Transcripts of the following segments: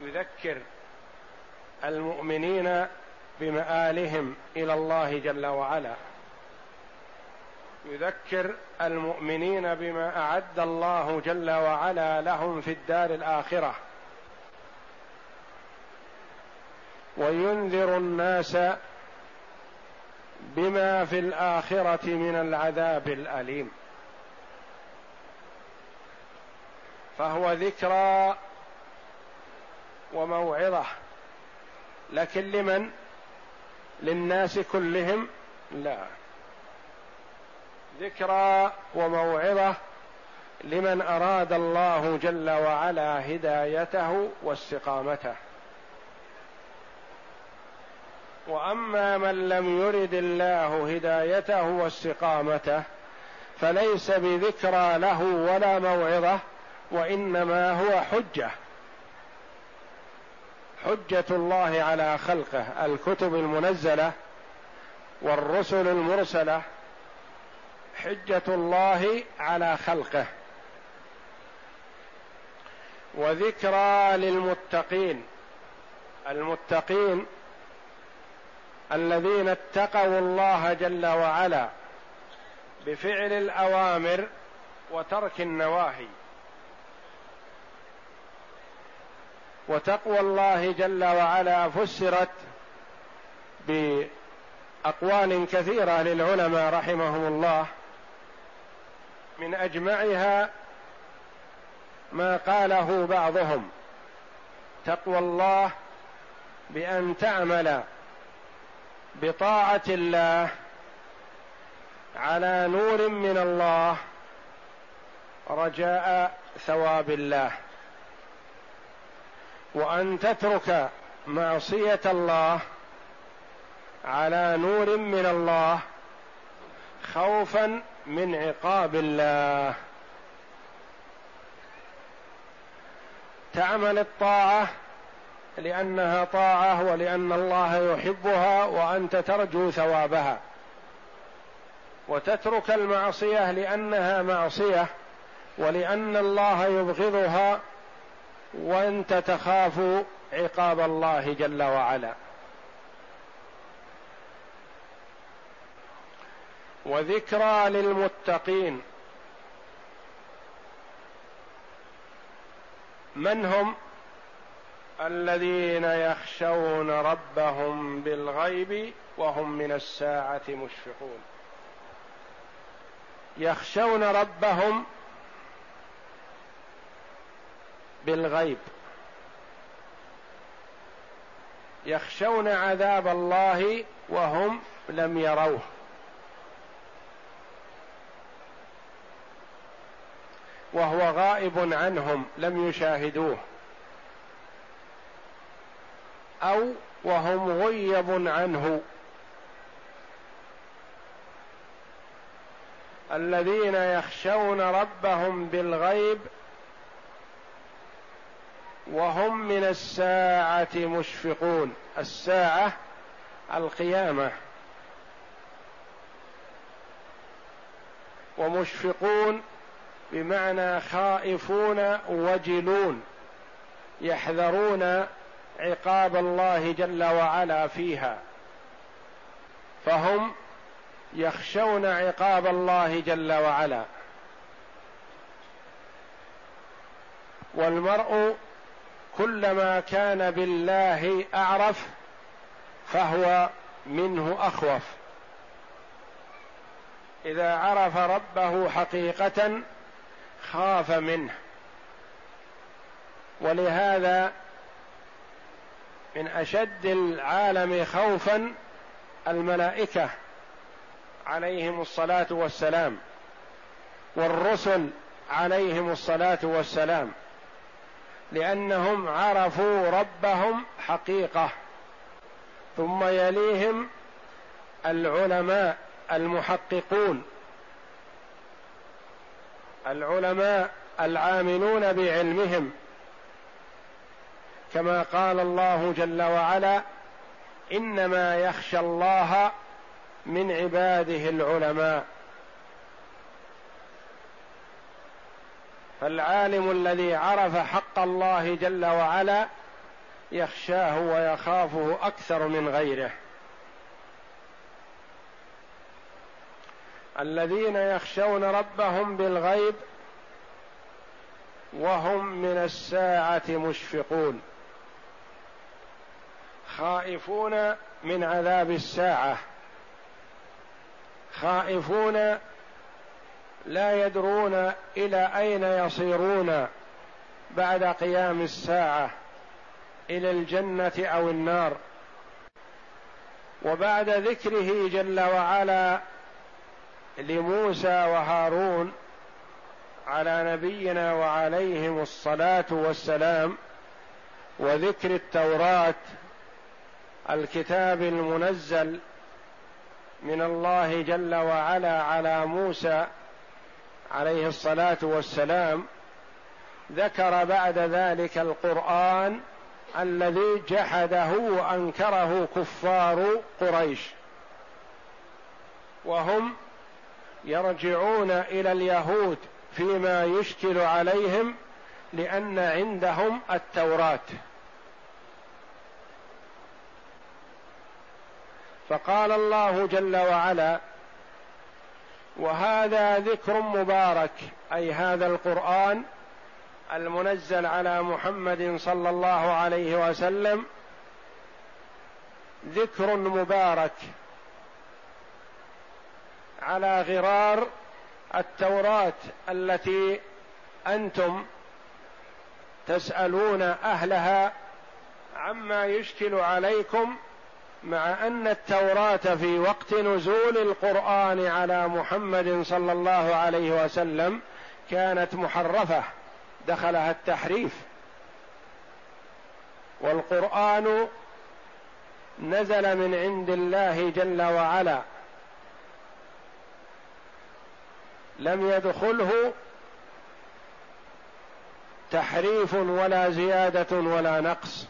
يذكر المؤمنين بمآلهم إلى الله جل وعلا. يذكر المؤمنين بما أعد الله جل وعلا لهم في الدار الآخرة. وينذر الناس بما في الآخرة من العذاب الأليم. فهو ذكرى وموعظة. لكن لمن؟ للناس كلهم؟ لا. ذكرى وموعظة. لمن أراد الله جل وعلا هدايته واستقامته. وأما من لم يرد الله هدايته واستقامته فليس بذكرى له ولا موعظة وإنما هو حجة. حجة الله على خلقه الكتب المنزلة والرسل المرسلة حجة الله على خلقه. وذكرى للمتقين المتقين الذين اتقوا الله جل وعلا بفعل الأوامر وترك النواهي. وتقوى الله جل وعلا فسرت باقوال كثيرة للعلماء رحمهم الله من أجمعها ما قاله بعضهم تقوى الله بأن تعمل بطاعة الله على نور من الله رجاء ثواب الله. وأن تترك معصية الله على نور من الله خوفا من عقاب الله. تعمل الطاعة لأنها طاعة ولأن الله يحبها وأنت ترجو ثوابها. وتترك المعصية لأنها معصية ولأن الله يبغضها وانت تخاف عقاب الله جل وعلا. وذكرى للمتقين. من هم؟ الذين يخشون ربهم بالغيب وهم من الساعة مشفقون. يخشون ربهم بالغيب. يخشون عذاب الله وهم لم يروه. وهو غائب عنهم لم يشاهدوه. أو وهم غيب عنه. الذين يخشون ربهم بالغيب وهم من الساعة مشفقون. الساعة القيامة. ومشفقون بمعنى خائفون وجلون. يحذرون عقاب الله جل وعلا فيها. فهم يخشون عقاب الله جل وعلا. والمرء كلما كان بالله أعرف فهو منه أخوف. إذا عرف ربه حقيقة خاف منه. ولهذا من أشد العالم خوفا الملائكة عليهم الصلاة والسلام والرسل عليهم الصلاة والسلام. لأنهم عرفوا ربهم حقيقة. ثم يليهم العلماء المحققون. العلماء العاملون بعلمهم. كما قال الله جل وعلا إنما يخشى الله من عباده العلماء. فالعالم الذي عرف حق الله جل وعلا يخشاه ويخافه أكثر من غيره. الذين يخشون ربهم بالغيب وهم من الساعة مشفقون. خائفون من عذاب الساعة. خائفون لا يدرون إلى أين يصيرون بعد قيام الساعة إلى الجنة أو النار. وبعد ذكره جل وعلا لموسى وهارون على نبينا وعليهم الصلاة والسلام وذكر التوراة الكتاب المنزل من الله جل وعلا على موسى عليه الصلاة والسلام ذكر بعد ذلك القرآن الذي جحده وأنكره كفار قريش. وهم يرجعون إلى اليهود فيما يشكل عليهم لأن عندهم التوراة. فقال الله جل وعلا وهذا ذكر مبارك أي هذا القرآن المنزل على محمد صلى الله عليه وسلم ذكر مبارك على غرار التوراة التي أنتم تسألون أهلها عما يشكل عليكم مع أن التوراة في وقت نزول القرآن على محمد صلى الله عليه وسلم كانت محرفة دخلها التحريف. والقرآن نزل من عند الله جل وعلا. لم يدخله تحريف ولا زيادة ولا نقص.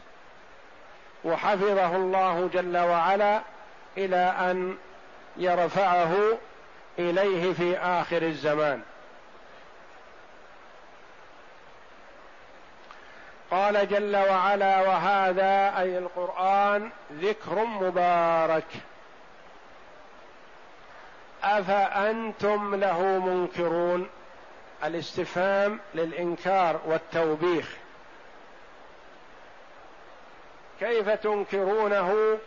وحفظه الله جل وعلا إلى أن يرفعه إليه في آخر الزمان. قال جل وعلا وهذا أي القرآن ذكر مبارك. أفأنتم له منكرون؟ الاستفهام للإنكار والتوبيخ. كيف تنكرونه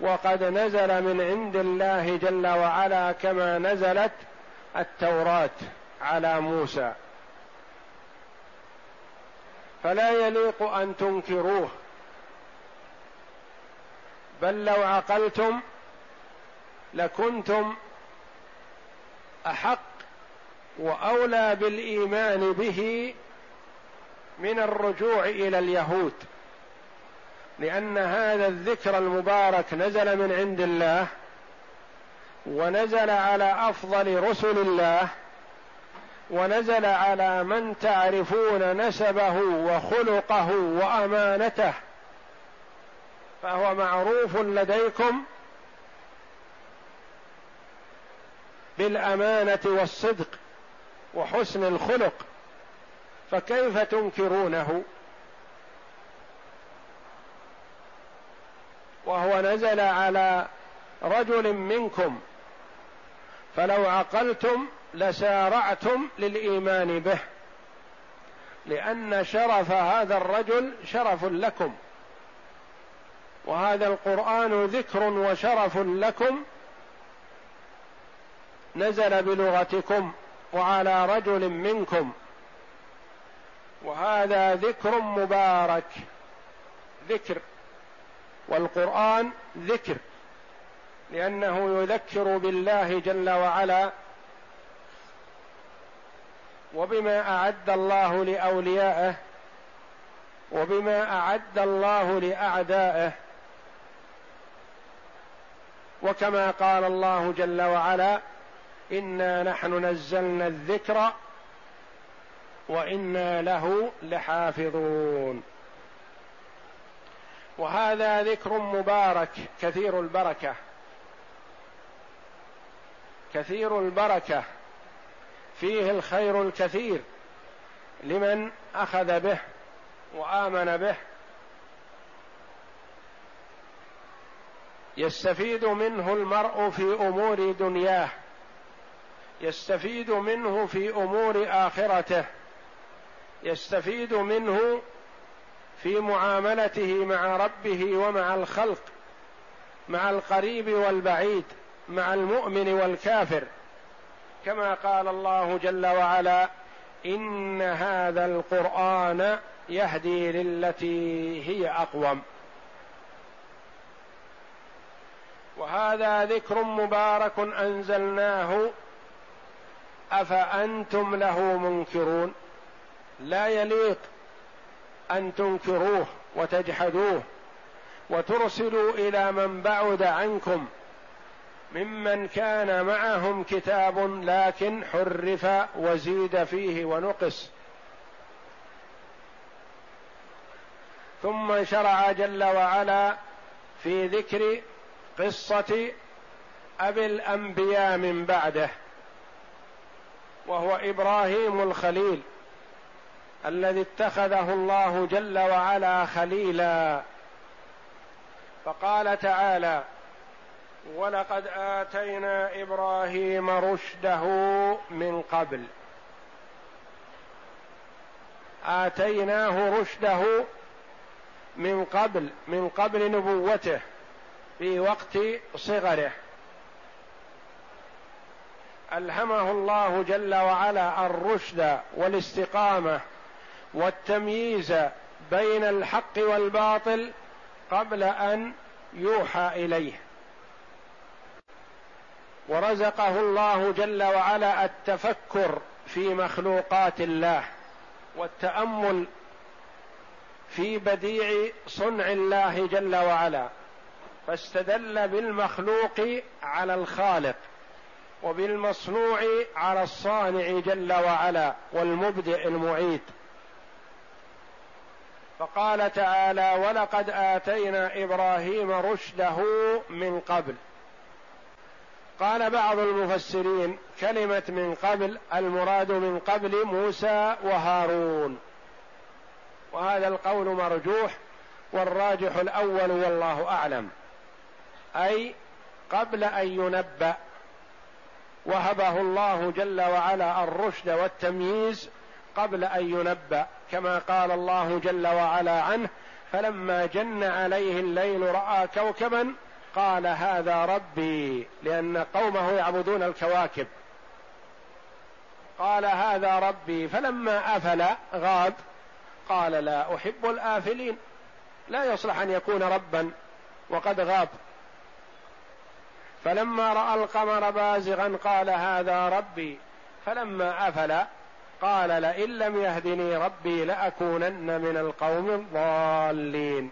وقد نزل من عند الله جل وعلا كما نزلت التوراة على موسى. فلا يليق أن تنكروه. بل لو عقلتم لكنتم أحق وأولى بالإيمان به من الرجوع إلى اليهود. لأن هذا الذكر المبارك نزل من عند الله ونزل على أفضل رسل الله ونزل على من تعرفون نسبه وخلقه وأمانته فهو معروف لديكم بالأمانة والصدق وحسن الخلق فكيف تنكرونه؟ وهو نزل على رجل منكم فلو عقلتم لسارعتم للإيمان به لأن شرف هذا الرجل شرف لكم وهذا القرآن ذكر وشرف لكم نزل بلغتكم وعلى رجل منكم وهذا ذكر مبارك ذكر والقرآن ذكر لأنه يذكر بالله جل وعلا وبما أعد الله لأوليائه وبما أعد الله لأعدائه وكما قال الله جل وعلا إنا نحن نزلنا الذكر وإنا له لحافظون وهذا ذكر مبارك كثير البركة. كثير البركة. فيه الخير الكثير لمن أخذ به وآمن به. يستفيد منه المرء في أمور دنياه. يستفيد منه في أمور آخرته. يستفيد منه في معاملته مع ربه ومع الخلق مع القريب والبعيد مع المؤمن والكافر. كما قال الله جل وعلا إن هذا القرآن يهدي للتي هي أقوم. وهذا ذكر مبارك أنزلناه أفأنتم له منكرون؟ لا يليق أن تنكروه وتجحدوه وترسلوا إلى من بعد عنكم ممن كان معهم كتاب لكن حرف وزيد فيه ونقص. ثم شرع جل وعلا في ذكر قصة أبي الأنبياء من بعده وهو إبراهيم الخليل. الذي اتخذه الله جل وعلا خليلا. فقال تعالى ولقد آتينا إبراهيم رشده من قبل. آتيناه رشده من قبل من قبل نبوته في وقت صغره. ألهمه الله جل وعلا الرشد والاستقامة والتمييز بين الحق والباطل قبل أن يوحى إليه. ورزقه الله جل وعلا التفكر في مخلوقات الله والتأمل في بديع صنع الله جل وعلا فاستدل بالمخلوق على الخالق وبالمصنوع على الصانع جل وعلا والمبدئ المعيد. فقال تعالى ولقد آتينا إبراهيم رشده من قبل. قال بعض المفسرين كلمة من قبل المراد من قبل موسى وهارون. وهذا القول مرجوح والراجح الأول والله أعلم. أي قبل أن ينبأ وهبه الله جل وعلا الرشد والتمييز قبل أن ينبأ كما قال الله جل وعلا عنه فلما جن عليه الليل رأى كوكبا قال هذا ربي لأن قومه يعبدون الكواكب. قال هذا ربي. فلما أفل غاب قال لا أحب الآفلين. لا يصلح أن يكون ربا وقد غاب. فلما رأى القمر بازغا قال هذا ربي. فلما أفل قال لئن لم يهدني ربي لأكونن من القوم الضالين.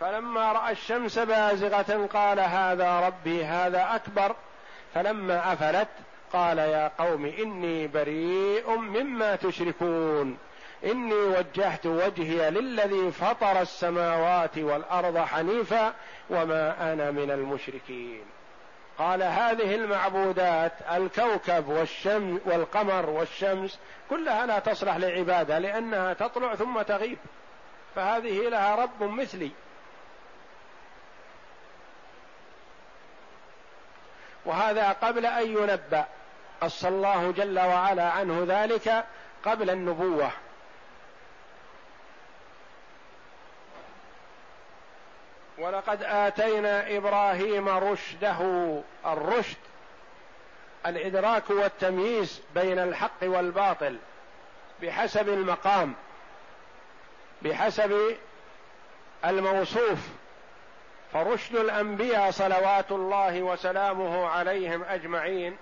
فلما رأى الشمس بازغة قال هذا ربي هذا أكبر. فلما أفلت قال يا قوم إني بريء مما تشركون. إني وجهت وجهي للذي فطر السماوات والأرض حنيفا وما أنا من المشركين. قال هذه المعبودات الكوكب والشمس والقمر والشمس كلها لا تصلح لعبادة لأنها تطلع ثم تغيب. فهذه لها رب مثلي. وهذا قبل أن ينبأ. قص الله جل وعلا عنه ذلك قبل النبوة. ولقد آتينا إبراهيم رشده الرشد الإدراك والتمييز بين الحق والباطل بحسب المقام بحسب الموصوف. فرشد الأنبياء صلوات الله وسلامه عليهم أجمعين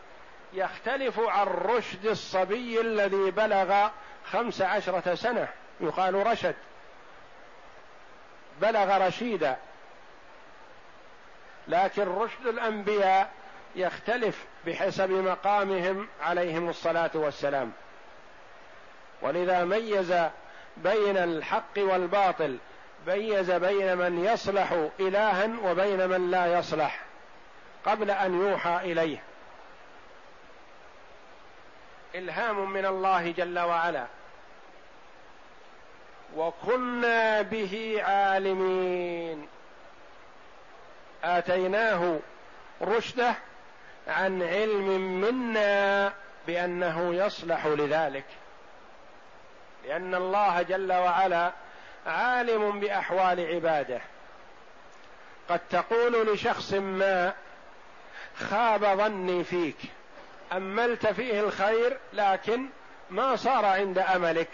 يختلف عن رشد الصبي الذي بلغ خمس عشرة سنة يقال رشد بلغ رشيدا. لكن رشد الأنبياء يختلف بحسب مقامهم عليهم الصلاة والسلام. ولذا ميز بين الحق والباطل ميز بين من يصلح إلها وبين من لا يصلح قبل أن يوحى إليه. إلهام من الله جل وعلا. وكنا به عالمين. آتيناه رشده عن علم منا بأنه يصلح لذلك. لأن الله جل وعلا عالم بأحوال عباده. قد تقول لشخص ما خاب ظني فيك أملت فيه الخير لكن ما صار عند أملك.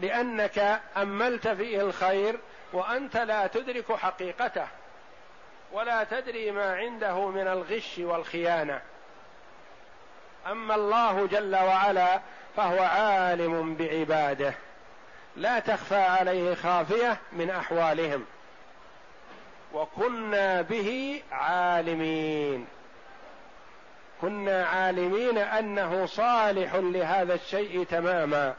لأنك أملت فيه الخير وأنت لا تدرك حقيقته. ولا تدري ما عنده من الغش والخيانة. أما الله جل وعلا فهو عالم بعباده لا تخفى عليه خافية من أحوالهم. وكنا به عالمين. كنا عالمين أنه صالح لهذا الشيء تماما.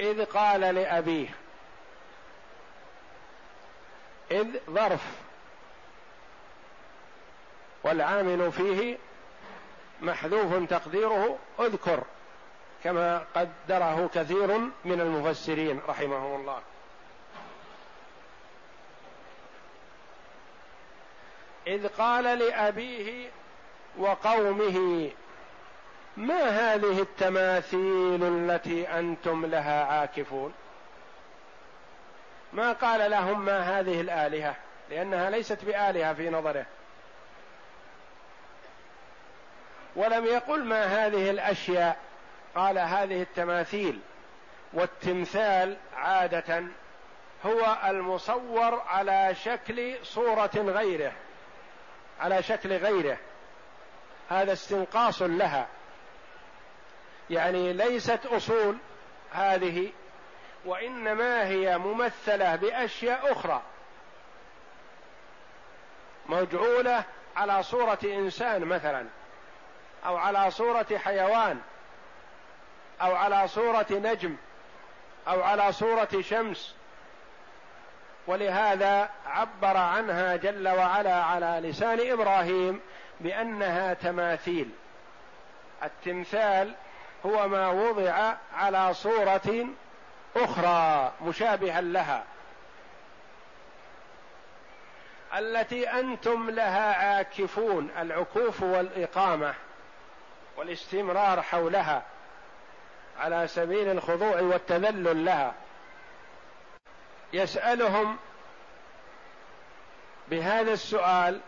إذ قال لأبيه إذ ظرف والعامل فيه محذوف تقديره اذكر كما قدره كثير من المفسرين رحمهم الله. إذ قال لأبيه وقومه ما هذه التماثيل التي أنتم لها عاكفون؟ ما قال لهم ما هذه الآلهة لأنها ليست بآلهة في نظره. ولم يقل ما هذه الأشياء. قال هذه التماثيل والتمثال عادة هو المصور على شكل صورة غيره على شكل غيره. هذا استنقاص لها. يعني ليست أصول هذه وإنما هي ممثلة بأشياء أخرى. مجعولة على صورة إنسان مثلا. أو على صورة حيوان أو على صورة نجم أو على صورة شمس. ولهذا عبر عنها جل وعلا على لسان إبراهيم بأنها تماثيل. التمثال هو ما وضع على صورة أخرى مشابها لها. التي أنتم لها عاكفون العكوف والإقامة. والاستمرار حولها على سبيل الخضوع والتذلل لها. يسألهم بهذا السؤال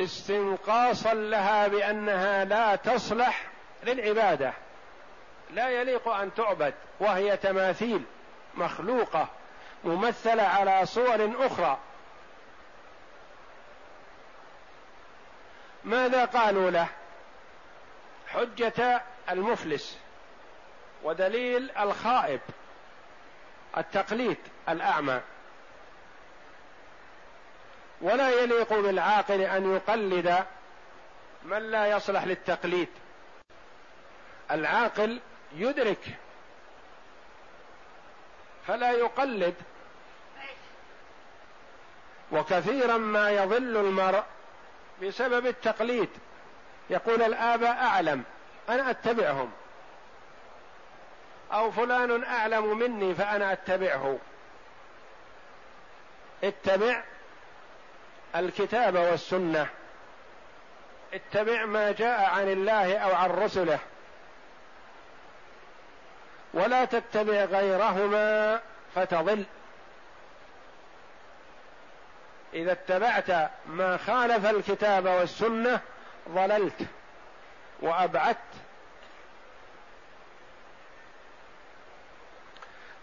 استنقاصا لها بأنها لا تصلح للعبادة. لا يليق أن تعبد وهي تماثيل مخلوقة ممثلة على صور أخرى. ماذا قالوا له؟ حجة المفلس ودليل الخائب التقليد الأعمى. ولا يليق بالعاقل أن يقلد من لا يصلح للتقليد. العاقل يدرك فلا يقلد. وكثيرا ما يضل المرء بسبب التقليد. يقول الآباء أعلم أنا أتبعهم. أو فلان أعلم مني فأنا أتبعه. اتبع الكتاب والسنة. اتبع ما جاء عن الله أو عن رسله. ولا تتبع غيرهما فتضل. إذا اتبعت ما خالف الكتاب والسنة ضللت وأبعدت.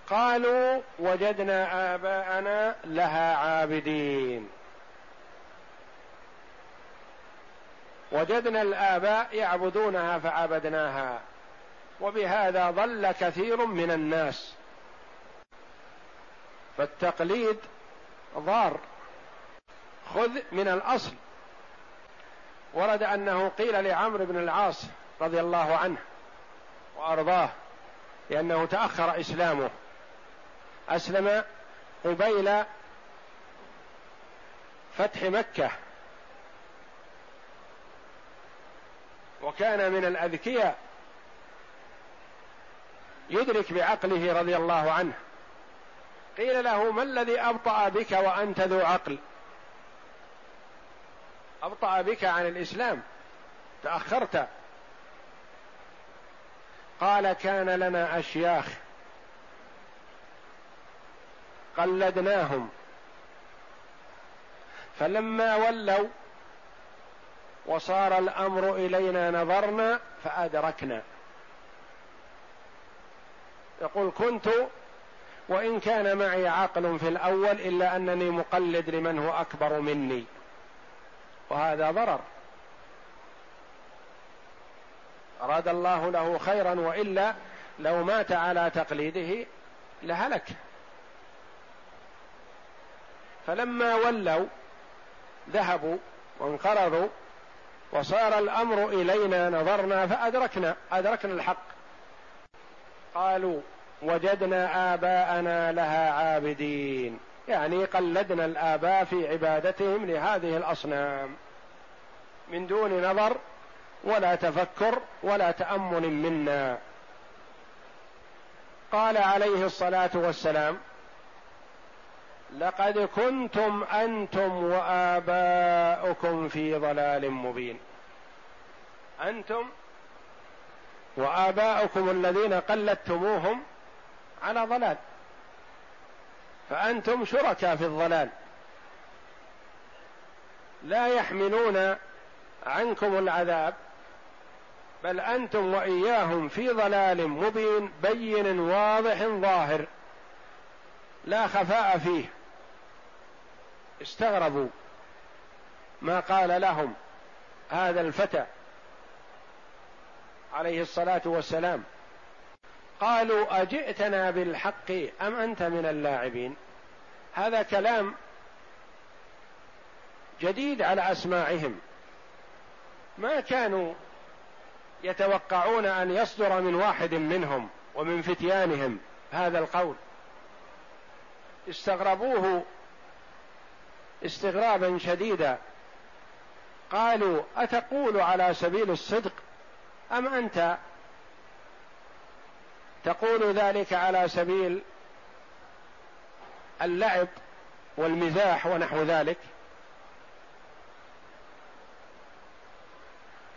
قالوا وجدنا آباءنا لها عابدين. وجدنا الآباء يعبدونها فعبدناها وبهذا ضل كثير من الناس. فالتقليد ضار. خذ من الأصل. ورد أنه قيل لعمرو بن العاص رضي الله عنه وأرضاه لأنه تأخر إسلامه. أسلم قبيل فتح مكة. وكان من الأذكياء يدرك بعقله رضي الله عنه. قيل له ما الذي أبطأ بك وأنت ذو عقل؟ أبطأ بك عن الإسلام. تأخرت. قال كان لنا أشياخ. قلدناهم. فلما ولوا وصار الأمر إلينا نظرنا فأدركنا. يقول كنت وإن كان معي عقل في الأول إلا أنني مقلد لمن هو أكبر مني. وهذا ضرر. أراد الله له خيرا وإلا لو مات على تقليده لهلك. فلما ولوا ذهبوا وانقرضوا وصار الأمر إلينا نظرنا فأدركنا أدركنا الحق. قالوا وجدنا آباءنا لها عابدين يعني قلدنا الآباء في عبادتهم لهذه الأصنام. من دون نظر ولا تفكر ولا تأمل منا. قال عليه الصلاة والسلام لقد كنتم أنتم وآباؤكم في ضلال مبين. أنتم وآباؤكم الذين قلدتموهم على ضلال. فأنتم شركاء في الضلال. لا يحملون عنكم العذاب بل أنتم وإياهم في ضلال مبين بين واضح ظاهر لا خفاء فيه. استغربوا ما قال لهم هذا الفتى عليه الصلاة والسلام. قالوا أجئتنا بالحق أم أنت من اللاعبين؟ هذا كلام جديد على أسماعهم. ما كانوا يتوقعون أن يصدر من واحد منهم ومن فتيانهم هذا القول. استغربوه استغرابا شديدا. قالوا أتقول على سبيل الصدق أم أنت تقول ذلك على سبيل اللعب والمزاح ونحو ذلك؟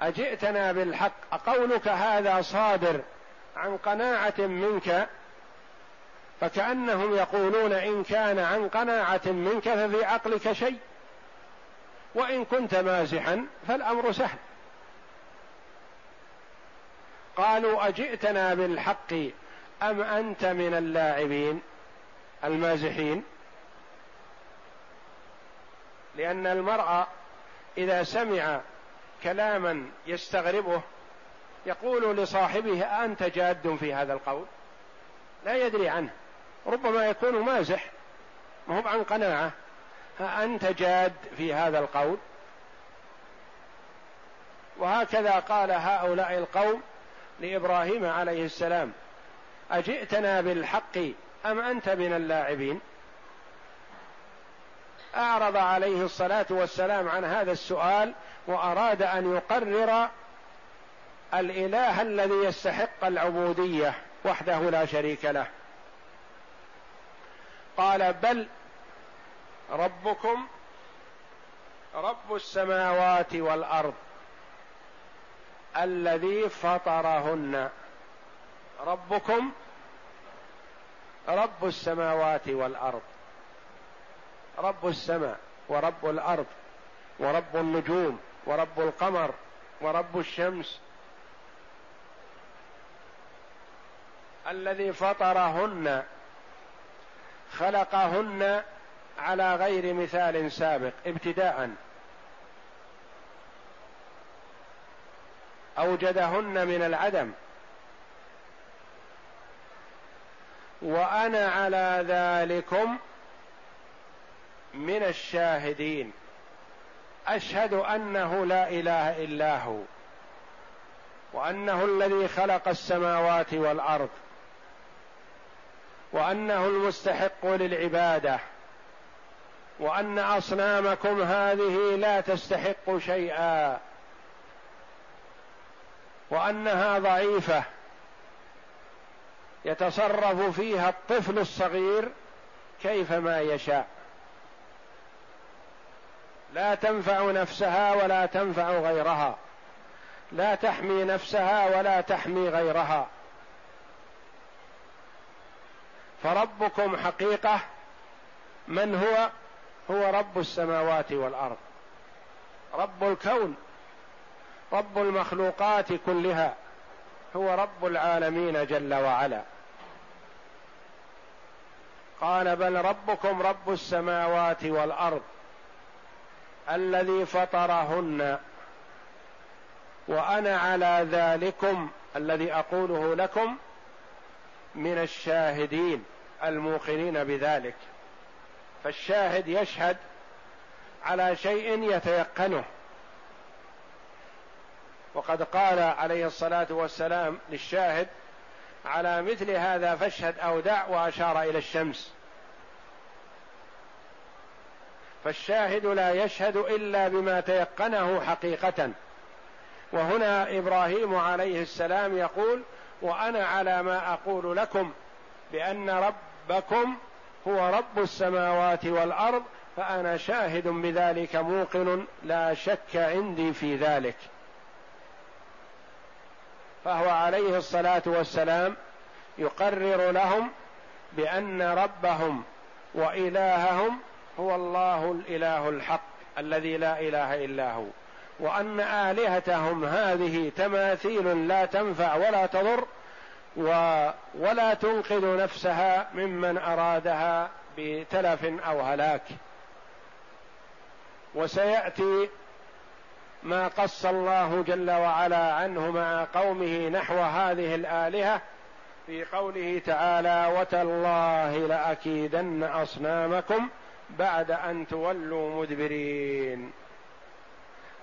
أجئتنا بالحق أقولك هذا صادر عن قناعة منك؟ فكأنهم يقولون إن كان عن قناعة منك ففي عقلك شيء. وإن كنت مازحا فالأمر سهل. قالوا أجئتنا بالحق أم أنت من اللاعبين المازحين؟ لأن المرء إذا سمع كلاما يستغربه يقول لصاحبه أنت جاد في هذا القول؟ لا يدري عنه ربما يكون مازح ما هو عن قناعة. أنت جاد في هذا القول؟ وهكذا قال هؤلاء القوم لإبراهيم عليه السلام أجئتنا بالحق أم أنت من اللاعبين؟ أعرض عليه الصلاة والسلام عن هذا السؤال وأراد أن يقرر الإله الذي يستحق العبودية وحده لا شريك له. قال بل ربكم رب السماوات والأرض الذي فطرهن. ربكم رب السماوات والأرض. رب السماء ورب الأرض ورب النجوم ورب القمر ورب الشمس الذي فطرهن خلقهن على غير مثال سابق ابتداء. أوجدهن من العدم. وأنا على ذلكم من الشاهدين. أشهد أنه لا إله إلا هو وأنه الذي خلق السماوات والأرض وأنه المستحق للعبادة وأن أصنامكم هذه لا تستحق شيئا وأنها ضعيفة. يتصرف فيها الطفل الصغير كيفما يشاء. لا تنفع نفسها ولا تنفع غيرها. لا تحمي نفسها ولا تحمي غيرها. فربكم حقيقة من هو؟ هو رب السماوات والأرض. رب الكون. رب المخلوقات كلها. هو رب العالمين جل وعلا. قال بل ربكم رب السماوات والأرض. الذي فطرهن. وأنا على ذلكم الذي أقوله لكم من الشاهدين الموقنين بذلك. فالشاهد يشهد على شيء يتيقنه. وقد قال عليه الصلاة والسلام للشاهد على مثل هذا فاشهد أو دع وأشار إلى الشمس. فالشاهد لا يشهد إلا بما تيقنه حقيقة. وهنا إبراهيم عليه السلام يقول وأنا على ما أقول لكم بأن ربكم هو رب السماوات والأرض فأنا شاهد بذلك موقن لا شك عندي في ذلك. فهو عليه الصلاة والسلام يقرر لهم بأن ربهم وإلههم هو الله الإله الحق الذي لا إله إلا هو. وأن آلهتهم هذه تماثيل لا تنفع ولا تضر ولا تنقذ نفسها ممن أرادها بتلف أو هلاك. وسيأتي ما قص الله جل وعلا عنه مع قومه نحو هذه الآلهة في قوله تعالى وتالله لأكيدن أصنامكم بعد أن تولوا مدبرين.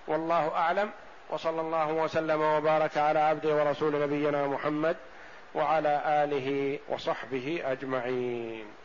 والله أعلم. وصلى الله وسلم وبارك على عبده ورسول نبينا محمد وعلى آله وصحبه أجمعين.